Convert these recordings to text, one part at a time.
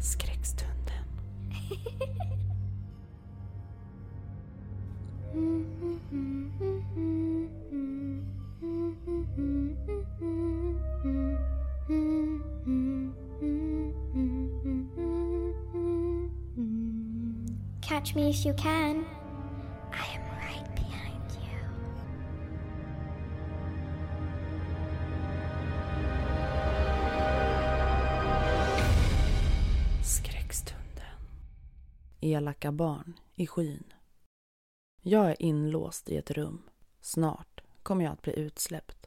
Skräckstunden. Catch me if you can. Barn i skyn. Jag är inlåst i ett rum. Snart kommer jag att bli utsläppt.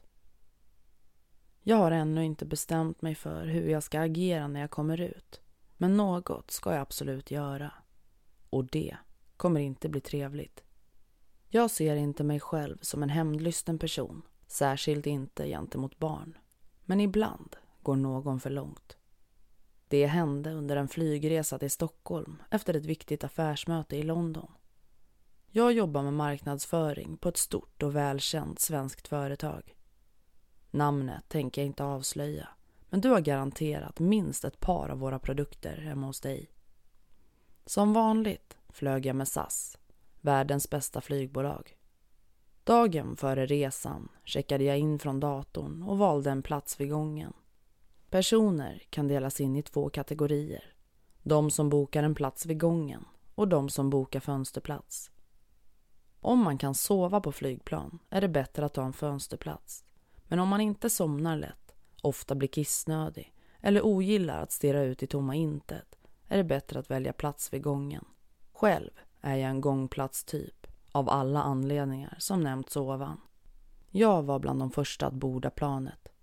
Jag har ännu inte bestämt mig för hur jag ska agera när jag kommer ut. Men något ska jag absolut göra. Och det kommer inte bli trevligt. Jag ser inte mig själv som en hämndlysten person. Särskilt inte gentemot barn. Men ibland går någon för långt. Det hände under en flygresa till Stockholm efter ett viktigt affärsmöte i London. Jag jobbar med marknadsföring på ett stort och välkänt svenskt företag. Namnet tänker jag inte avslöja, men du har garanterat minst ett par av våra produkter hemma hos dig. Som vanligt flög jag med SAS, världens bästa flygbolag. Dagen före resan checkade jag in från datorn och valde en plats vid gången. Personer kan delas in i två kategorier. De som bokar en plats vid gången och de som bokar fönsterplats. Om man kan sova på flygplan är det bättre att ta en fönsterplats. Men om man inte somnar lätt, ofta blir kissnödig eller ogillar att stirra ut i tomma intet är det bättre att välja plats vid gången. Själv är jag en gångplatstyp av alla anledningar som nämnts ovan. Jag var bland de första att borda planet.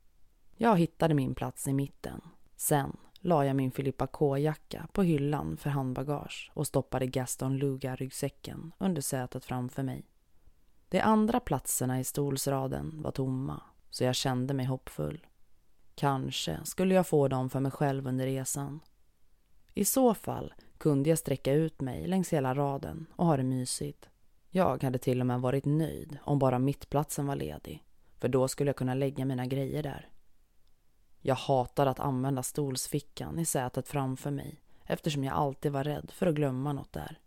Jag hittade min plats i mitten. Sen la jag min Filippa K-jacka på hyllan för handbagage och stoppade Gaston Luga-ryggsäcken under sätet framför mig. De andra platserna i stolsraden var tomma, så jag kände mig hoppfull. Kanske skulle jag få dem för mig själv under resan. I så fall kunde jag sträcka ut mig längs hela raden och ha det mysigt. Jag hade till och med varit nöjd om bara mittplatsen var ledig, för då skulle jag kunna lägga mina grejer där. Jag hatar att använda stolsfickan i sätet framför mig eftersom jag alltid var rädd för att glömma något där.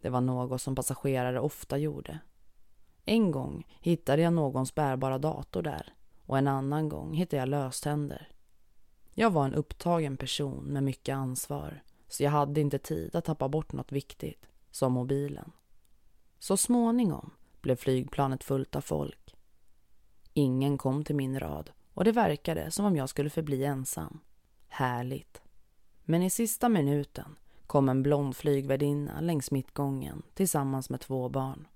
Det var något som passagerare ofta gjorde. En gång hittade jag någons bärbara dator där och en annan gång hittade jag löständer. Jag var en upptagen person med mycket ansvar så jag hade inte tid att tappa bort något viktigt, som mobilen. Så småningom blev flygplanet fullt av folk. Ingen kom till min rad och det verkade som om jag skulle förbli ensam. Härligt. Men i sista minuten kom en blond flygvärdinna längs mittgången tillsammans med två barn.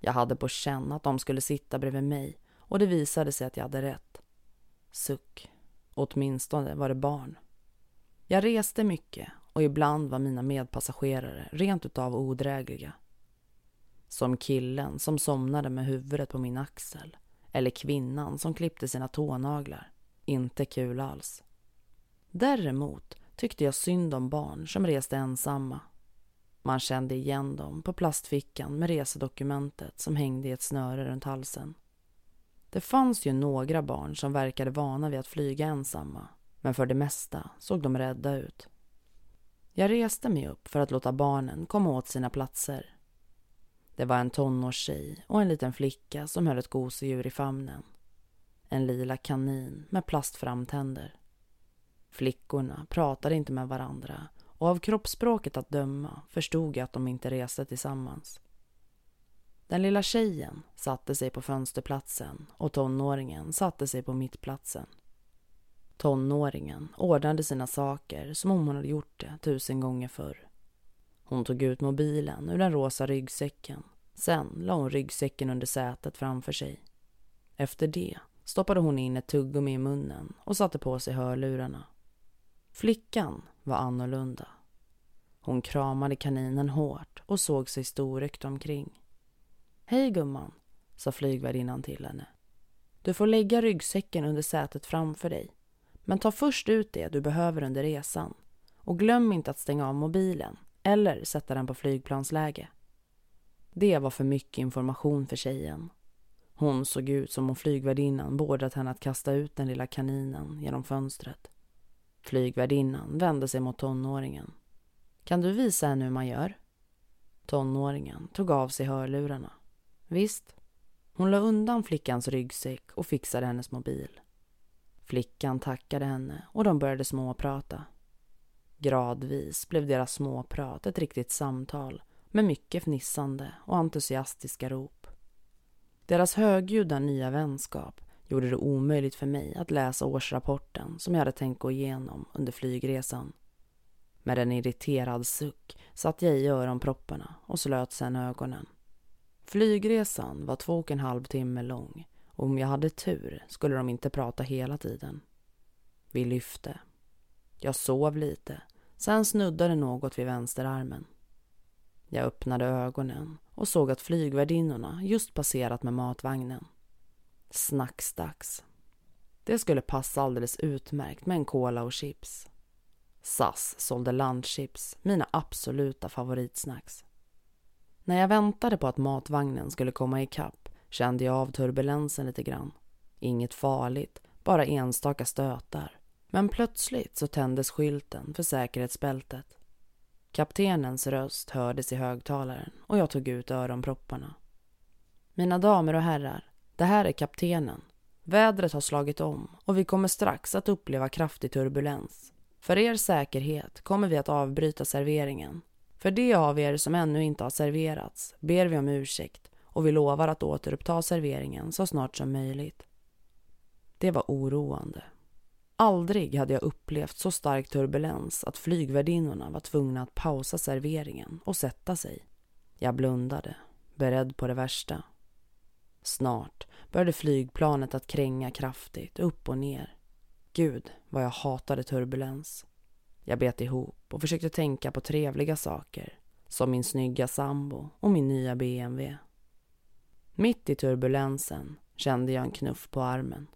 Jag hade på känn att de skulle sitta bredvid mig och det visade sig att jag hade rätt. Suck. Åtminstone var det barn. Jag reste mycket och ibland var mina medpassagerare rent utav odrägliga. Som killen som somnade med huvudet på min axel eller kvinnan som klippte sina tånaglar. Inte kul alls. Däremot tyckte jag synd om barn som reste ensamma. Man kände igen dem på plastfickan med resedokumentet som hängde i ett snöre runt halsen. Det fanns ju några barn som verkade vana vid att flyga ensamma men för det mesta såg de rädda ut. Jag reste mig upp för att låta barnen komma åt sina platser. Det var en tonårstjej och en liten flicka som höll ett gosedjur i famnen. En lila kanin med plastframtänder. Flickorna pratade inte med varandra och av kroppsspråket att döma förstod jag att de inte reste tillsammans. Den lilla tjejen satte sig på fönsterplatsen och tonåringen satte sig på mittplatsen. Tonåringen ordnade sina saker som om hon hade gjort det tusen gånger förr. Hon tog ut mobilen ur den rosa ryggsäcken. Sen la hon ryggsäcken under sätet framför sig. Efter det stoppade hon in ett tuggummi i munnen och satte på sig hörlurarna. Flickan var annorlunda. Hon kramade kaninen hårt och såg sig storögt omkring. Hej gumman, sa flygvärdinnan till henne. Du får lägga ryggsäcken under sätet framför dig. Men ta först ut det du behöver under resan. Och glöm inte att stänga av mobilen eller sätta den på flygplansläge. Det var för mycket information för tjejen. Hon såg ut som om flygvärdinnan beordrat henne att kasta ut den lilla kaninen genom fönstret. Flygvärdinnan vände sig mot tonåringen. Kan du visa henne hur man gör? Tonåringen tog av sig hörlurarna. Visst. Hon la undan flickans ryggsäck och fixade hennes mobil. Flickan tackade henne och de började småprata. Gradvis blev deras småprat ett riktigt samtal med mycket fnissande och entusiastiska rop. Deras högljudda nya vänskap gjorde det omöjligt för mig att läsa årsrapporten som jag hade tänkt gå igenom under flygresan. Med en irriterad suck satt jag i öronpropparna och slöt sedan ögonen. Flygresan var två och en halv timme lång och om jag hade tur skulle de inte prata hela tiden. Vi lyfte. Jag sov lite, sen snuddade något vid vänsterarmen. Jag öppnade ögonen och såg att flygvärdinnorna just passerat med matvagnen. Snacksdags. Det skulle passa alldeles utmärkt med en cola och chips. SAS sålde landchips, mina absoluta favoritsnacks. När jag väntade på att matvagnen skulle komma ikapp kände jag av turbulensen lite grann. Inget farligt, bara enstaka stötar. Men plötsligt så tändes skylten för säkerhetsbältet. Kaptenens röst hördes i högtalaren och jag tog ut öronpropparna. Mina damer och herrar, det här är kaptenen. Vädret har slagit om och vi kommer strax att uppleva kraftig turbulens. För er säkerhet kommer vi att avbryta serveringen. För de av er som ännu inte har serverats ber vi om ursäkt och vi lovar att återuppta serveringen så snart som möjligt. Det var oroande. Aldrig hade jag upplevt så stark turbulens att flygvärdinnorna var tvungna att pausa serveringen och sätta sig. Jag blundade, beredd på det värsta. Snart började flygplanet att kränga kraftigt, upp och ner. Gud, vad jag hatade turbulens. Jag bet ihop och försökte tänka på trevliga saker, som min snygga sambo och min nya BMW. Mitt i turbulensen kände jag en knuff på armen.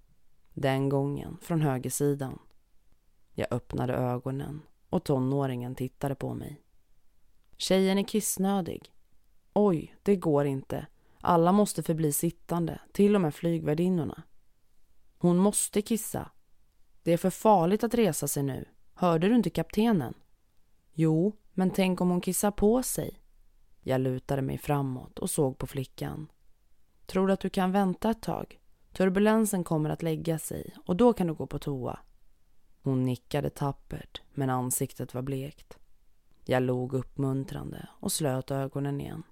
Den gången från högersidan. Jag öppnade ögonen och tonåringen tittade på mig. Tjejen är kissnödig. Oj, det går inte. Alla måste förbli sittande, till och med flygvärdinnorna. Hon måste kissa. Det är för farligt att resa sig nu. Hörde du inte kaptenen? Jo, men tänk om hon kissar på sig. Jag lutade mig framåt och såg på flickan. Tror du att du kan vänta ett tag? Turbulensen kommer att lägga sig och då kan du gå på toa. Hon nickade tappert, men ansiktet var blekt. Jag log uppmuntrande och slöt ögonen igen.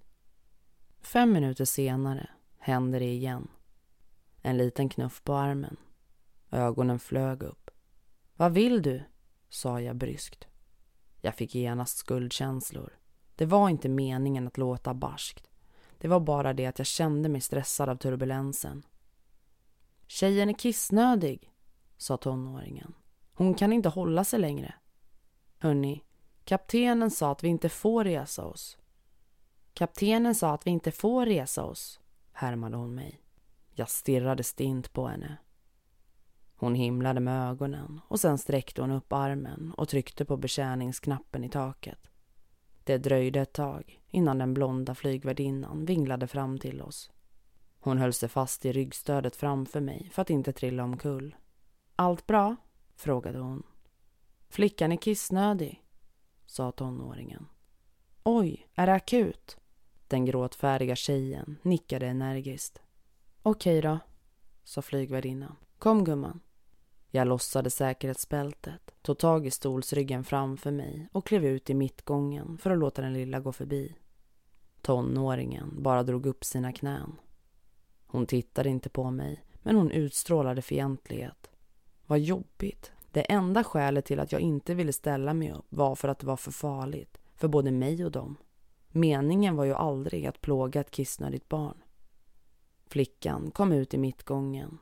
Fem minuter senare hände det igen. En liten knuff på armen. Ögonen flög upp. Vad vill du? sa jag bryskt. Jag fick genast skuldkänslor. Det var inte meningen att låta barskt. Det var bara det att jag kände mig stressad av turbulensen. Tjejen är kissnödig, sa tonåringen. Hon kan inte hålla sig längre. Hörni, kaptenen sa att vi inte får resa oss. Kaptenen sa att vi inte får resa oss, härmade hon mig. Jag stirrade stint på henne. Hon himlade med ögonen och sen sträckte hon upp armen och tryckte på betjäningsknappen i taket. Det dröjde ett tag innan den blonda flygvärdinnan vinglade fram till oss. Hon höll sig fast i ryggstödet framför mig för att inte trilla omkull. Allt bra? frågade hon. Flickan är kissnödig, sa tonåringen. Oj, är det akut? Den gråtfärdiga tjejen nickade energiskt. Okej då, sa flygvärdinnan. Kom gumman. Jag lossade säkerhetsbältet, tog tag i stolsryggen framför mig och klev ut i mittgången för att låta den lilla gå förbi. Tonåringen bara drog upp sina knän. Hon tittade inte på mig, men hon utstrålade fientlighet. Vad jobbigt. Det enda skälet till att jag inte ville ställa mig upp var för att det var för farligt, för både mig och dem. Meningen var ju aldrig att plåga ett kissnödigt barn. Flickan kom ut i mittgången.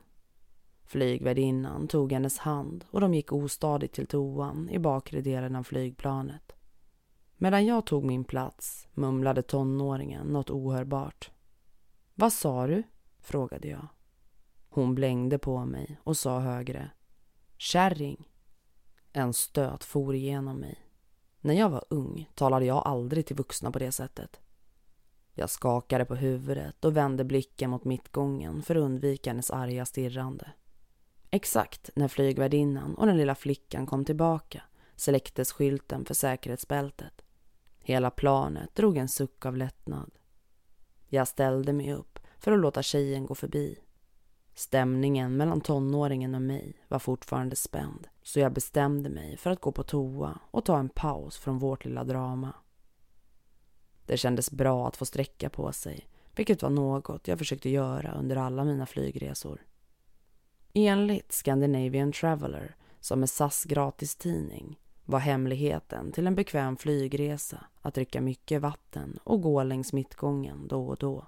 Flygvärdinnan tog hennes hand och de gick ostadigt till toan i bakre delen av flygplanet. Medan jag tog min plats mumlade tonåringen något ohörbart. Vad sa du? Frågade jag. Hon blängde på mig och sa högre. Kärring. En stöt for igenom mig. När jag var ung talade jag aldrig till vuxna på det sättet. Jag skakade på huvudet och vände blicken mot mittgången för att undvika hennes arga stirrande. Exakt när flygvärdinnan och den lilla flickan kom tillbaka släcktes skylten för säkerhetsbältet. Hela planet drog en suck av lättnad. Jag ställde mig upp för att låta tjejen gå förbi. Stämningen mellan tonåringen och mig var fortfarande spänd så jag bestämde mig för att gå på toa och ta en paus från vårt lilla drama. Det kändes bra att få sträcka på sig, vilket var något jag försökte göra under alla mina flygresor. Enligt Scandinavian Traveller, som är SAS gratistidning, var hemligheten till en bekväm flygresa att dricka mycket vatten och gå längs mittgången då och då.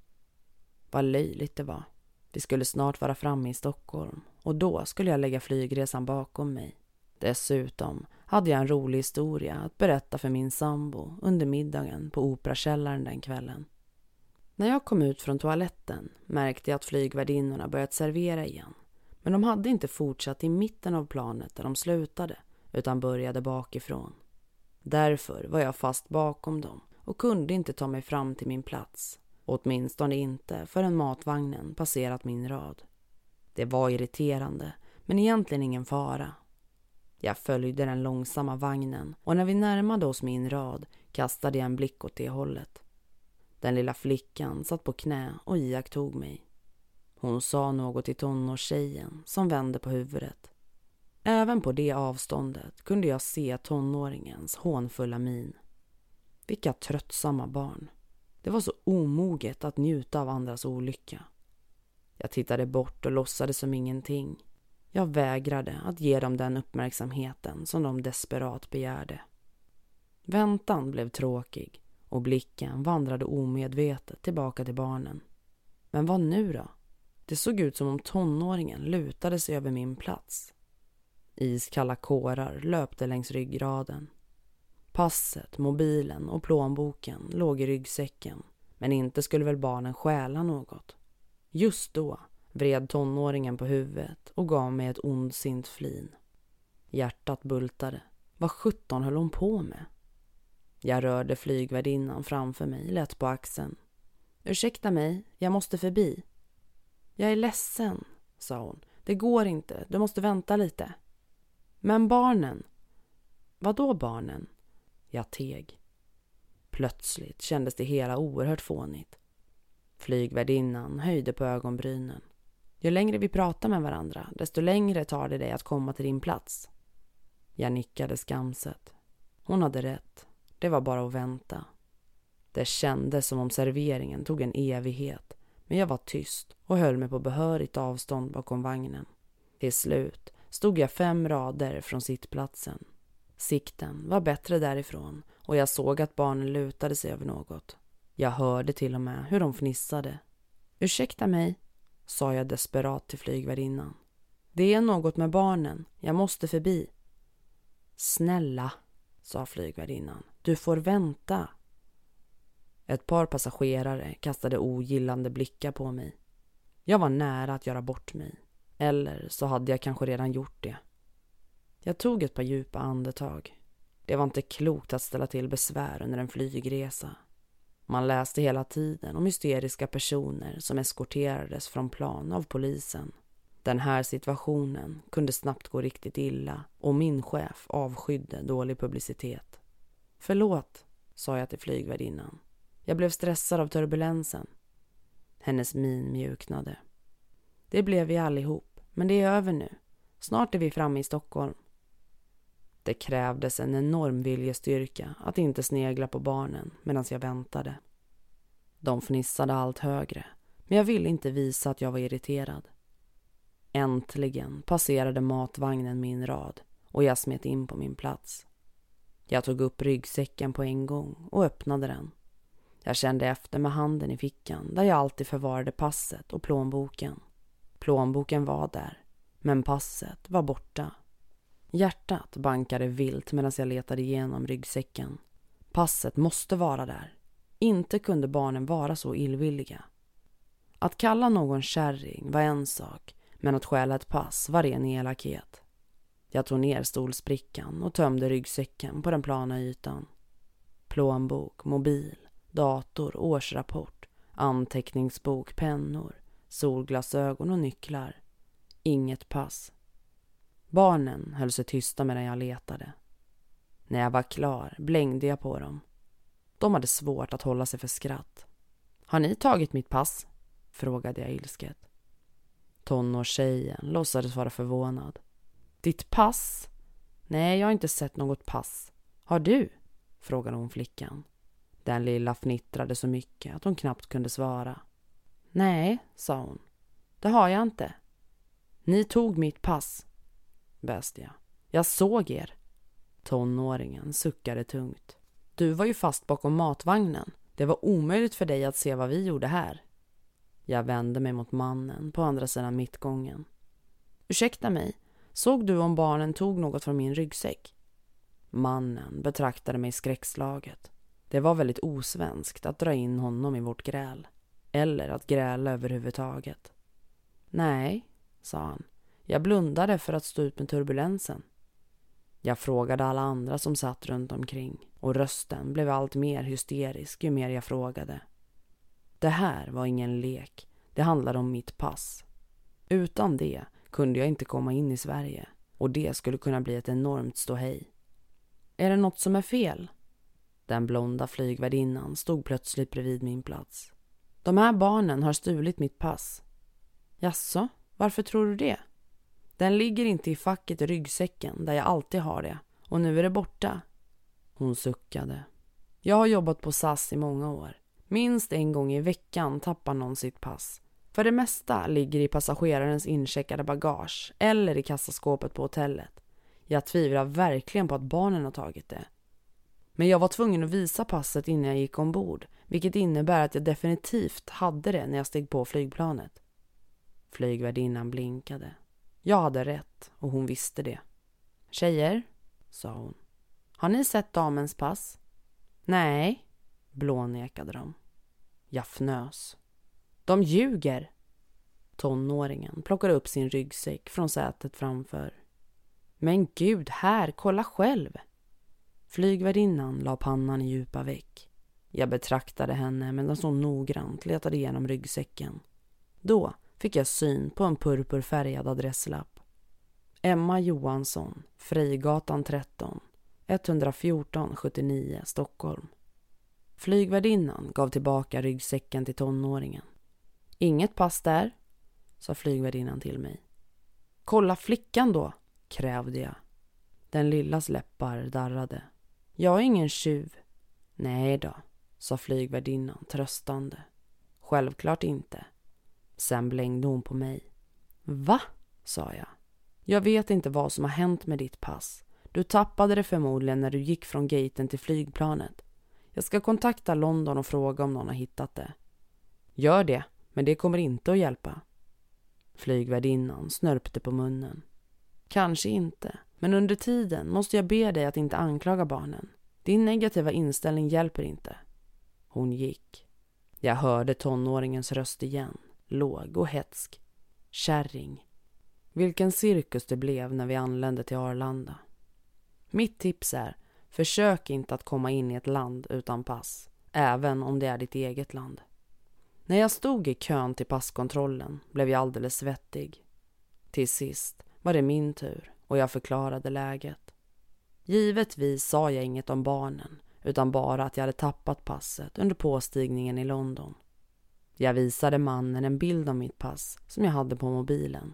Vad löjligt det var. Vi skulle snart vara framme i Stockholm och då skulle jag lägga flygresan bakom mig. Dessutom hade jag en rolig historia att berätta för min sambo under middagen på Operakällaren den kvällen. När jag kom ut från toaletten märkte jag att flygvärdinnorna börjat servera igen. Men de hade inte fortsatt i mitten av planet där de slutade utan började bakifrån. Därför var jag fast bakom dem och kunde inte ta mig fram till min plats. Åtminstone inte förrän matvagnen passerat min rad. Det var irriterande, men egentligen ingen fara. Jag följde den långsamma vagnen och när vi närmade oss min rad kastade jag en blick åt det hållet. Den lilla flickan satt på knä och iakttog mig. Hon sa något till tonårstjejen som vände på huvudet. Även på det avståndet kunde jag se tonåringens hånfulla min. Vilka tröttsamma barn. Det var så omoget att njuta av andras olycka. Jag tittade bort och låtsades som ingenting. Jag vägrade att ge dem den uppmärksamheten som de desperat begärde. Väntan blev tråkig och blicken vandrade omedvetet tillbaka till barnen. Men vad nu då? Det såg ut som om tonåringen lutade sig över min plats. Iskalla kårar löpte längs ryggraden. Passet, mobilen och plånboken låg i ryggsäcken. Men inte skulle väl barnen stjäla något? Just då vred tonåringen på huvudet och gav mig ett ondsint flin. Hjärtat bultade. Vad sjutton höll hon på med? Jag rörde flygvärdinnan framför mig lätt på axeln. Ursäkta mig, jag måste förbi. Jag är ledsen, sa hon. Det går inte, du måste vänta lite. Men barnen? Vad då barnen? Jag teg. Plötsligt kändes det hela oerhört fånigt. Flygvärdinnan höjde på ögonbrynen. Ju längre vi pratar med varandra, desto längre tar det dig att komma till din plats. Jag nickade skamset. Hon hade rätt. Det var bara att vänta. Det kändes som om serveringen tog en evighet, men jag var tyst och höll mig på behörigt avstånd bakom vagnen. Till slut stod jag fem rader från sittplatsen. Sikten var bättre därifrån och jag såg att barnen lutade sig över något. Jag hörde till och med hur de fnissade. Ursäkta mig, sa jag desperat till flygvärdinnan. Det är något med barnen. Jag måste förbi. Snälla, sa flygvärdinnan. Du får vänta. Ett par passagerare kastade ogillande blickar på mig. Jag var nära att göra bort mig. Eller så hade jag kanske redan gjort det. Jag tog ett par djupa andetag. Det var inte klokt att ställa till besvär under en flygresa. Man läste hela tiden om hysteriska personer som eskorterades från plan av polisen. Den här situationen kunde snabbt gå riktigt illa och min chef avskydde dålig publicitet. Förlåt, sa jag till flygvärdinnan. Jag blev stressad av turbulensen. Hennes min mjuknade. Det blev vi allihop, men det är över nu. Snart är vi framme i Stockholm. Det krävdes en enorm viljestyrka att inte snegla på barnen medan jag väntade. De fnissade allt högre, men jag ville inte visa att jag var irriterad. Äntligen passerade matvagnen min rad och jag smet in på min plats. Jag tog upp ryggsäcken på en gång och öppnade den. Jag kände efter med handen i fickan där jag alltid förvarade passet och plånboken. Plånboken var där, men passet var borta. Hjärtat bankade vilt medan jag letade igenom ryggsäcken. Passet måste vara där. Inte kunde barnen vara så illvilliga. Att kalla någon kärring var en sak, men att stjäla ett pass var ren elakhet. Jag tog ner stolsprickan och tömde ryggsäcken på den plana ytan. Plånbok, mobil, dator, årsrapport, anteckningsbok, pennor, solglasögon och nycklar. Inget pass. Barnen höll sig tysta medan jag letade. När jag var klar blängde jag på dem. De hade svårt att hålla sig för skratt. Har ni tagit mitt pass? frågade jag ilsket. Tonårstjejen låtsades vara förvånad. Ditt pass? Nej, jag har inte sett något pass. Har du? frågade hon flickan. Den lilla fnittrade så mycket att hon knappt kunde svara. Nej, sa hon. Det har jag inte. Ni tog mitt pass, väste jag. Jag såg er. Tonåringen suckade tungt. Du var ju fast bakom matvagnen. Det var omöjligt för dig att se vad vi gjorde här. Jag vände mig mot mannen på andra sidan mittgången. Ursäkta mig, såg du om barnen tog något från min ryggsäck? Mannen betraktade mig skräckslaget. Det var väldigt osvenskt att dra in honom i vårt gräl. Eller att gräla överhuvudtaget. Nej, sa han. Jag blundade för att stå ut med turbulensen. Jag frågade alla andra som satt runt omkring och rösten blev allt mer hysterisk ju mer jag frågade. Det här var ingen lek. Det handlade om mitt pass. Utan det kunde jag inte komma in i Sverige och det skulle kunna bli ett enormt ståhej. Är det något som är fel? Den blonda flygvärdinnan stod plötsligt bredvid min plats. De här barnen har stulit mitt pass. Jaså, varför tror du det? Den ligger inte i facket i ryggsäcken där jag alltid har det och nu är det borta. Hon suckade. Jag har jobbat på SAS i många år. Minst en gång i veckan tappar någon sitt pass. För det mesta ligger i passagerarens incheckade bagage eller i kassaskåpet på hotellet. Jag tvivlar verkligen på att barnen har tagit det. Men jag var tvungen att visa passet innan jag gick ombord, vilket innebär att jag definitivt hade det när jag steg på flygplanet. Flygvärdinnan blinkade. Jag hade rätt och hon visste det. Tjejer, sa hon. Har ni sett damens pass? Nej, blånekade de. Jag fnös. De ljuger. Tonåringen plockade upp sin ryggsäck från sätet framför. Men gud, här, kolla själv. Flygvärdinnan la pannan i djupa veck. Jag betraktade henne medan hon noggrant letade igenom ryggsäcken. Då fick jag syn på en purpurfärgad adresslapp. Emma Johansson, Frigatan 13, 114 79, Stockholm. Flygvärdinnan gav tillbaka ryggsäcken till tonåringen. Inget pass där, sa flygvärdinnan till mig. Kolla flickan då, krävde jag. Den lillas läppar darrade. Jag är ingen tjuv. Nej då, sa flygvärdinnan tröstande. Självklart inte. Sen blängde hon på mig. Va? sa jag. Jag vet inte vad som har hänt med ditt pass. Du tappade det förmodligen när du gick från gaten till flygplanet. Jag ska kontakta London och fråga om någon har hittat det. Gör det, men det kommer inte att hjälpa. Flygvärdinnan snörpte på munnen. Kanske inte, men under tiden måste jag be dig att inte anklaga barnen. Din negativa inställning hjälper inte. Hon gick. Jag hörde tonåringens röst igen, låg och hetsk. Kärring. Vilken cirkus det blev när vi anlände till Arlanda. Mitt tips är, försök inte att komma in i ett land utan pass, även om det är ditt eget land. När jag stod i kön till passkontrollen blev jag alldeles svettig. Till sist var det min tur och jag förklarade läget. Givetvis sa jag inget om barnen utan bara att jag hade tappat passet under påstigningen i London. Jag visade mannen en bild av mitt pass som jag hade på mobilen.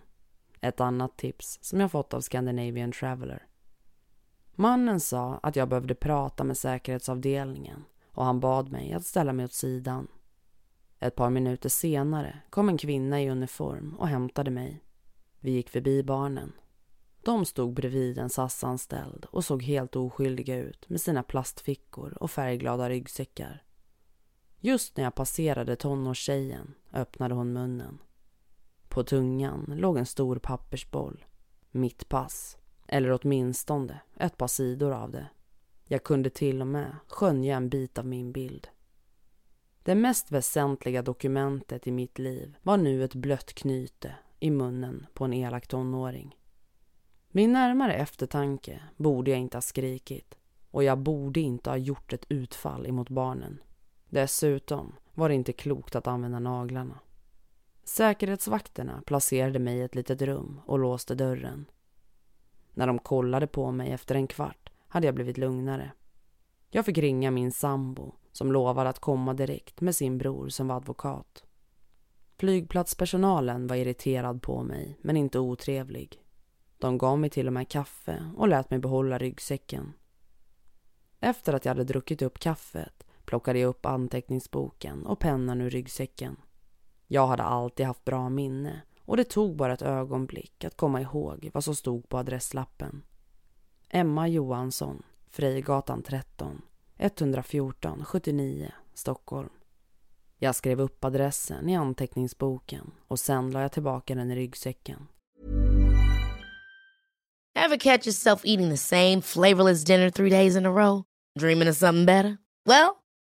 Ett annat tips som jag fått av Scandinavian Traveller. Mannen sa att jag behövde prata med säkerhetsavdelningen och han bad mig att ställa mig åt sidan. Ett par minuter senare kom en kvinna i uniform och hämtade mig. Vi gick förbi barnen. De stod bredvid en SAS-anställd och såg helt oskyldiga ut med sina plastfickor och färgglada ryggsäckar. Just när jag passerade tonårstjejen öppnade hon munnen. På tungan låg en stor pappersboll. Mitt pass. Eller åtminstone ett par sidor av det. Jag kunde till och med skönja en bit av min bild. Det mest väsentliga dokumentet i mitt liv var nu ett blött knyte i munnen på en elak tonåring. Vid närmare eftertanke borde jag inte ha skrikit och jag borde inte ha gjort ett utfall emot barnen. Dessutom var det inte klokt att använda naglarna. Säkerhetsvakterna placerade mig i ett litet rum och låste dörren. När de kollade på mig efter en kvart hade jag blivit lugnare. Jag fick ringa min sambo som lovade att komma direkt med sin bror som var advokat. Flygplatspersonalen var irriterad på mig, men inte otrevlig. De gav mig till och med kaffe och lät mig behålla ryggsäcken. Efter att jag hade druckit upp kaffet plockade jag upp anteckningsboken och pennan ur ryggsäcken. Jag hade alltid haft bra minne och det tog bara ett ögonblick att komma ihåg vad som stod på adresslappen. Emma Johansson, Frejgatan 13, 114 79, Stockholm. Jag skrev upp adressen i anteckningsboken och sen la jag tillbaka den i ryggsäcken. Ever catch yourself eating the same flavorless dinner three days in a row? Dreaming of something better? Well,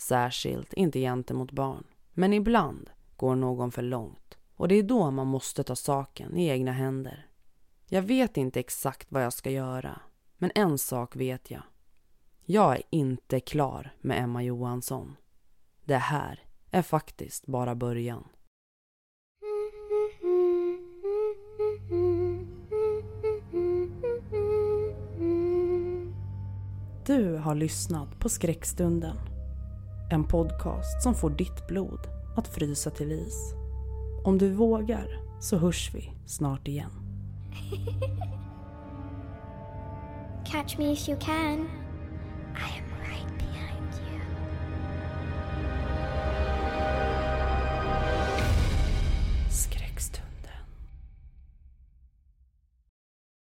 Särskilt inte gentemot barn. Men ibland går någon för långt och det är då man måste ta saken i egna händer. Jag vet inte exakt vad jag ska göra, men en sak vet jag. Jag är inte klar med Emma Johansson. Det här är faktiskt bara början. Du har lyssnat på Skräckstunden. En podcast som får ditt blod att frysa till is. Om du vågar så hörs vi snart igen. Catch me if you can. I am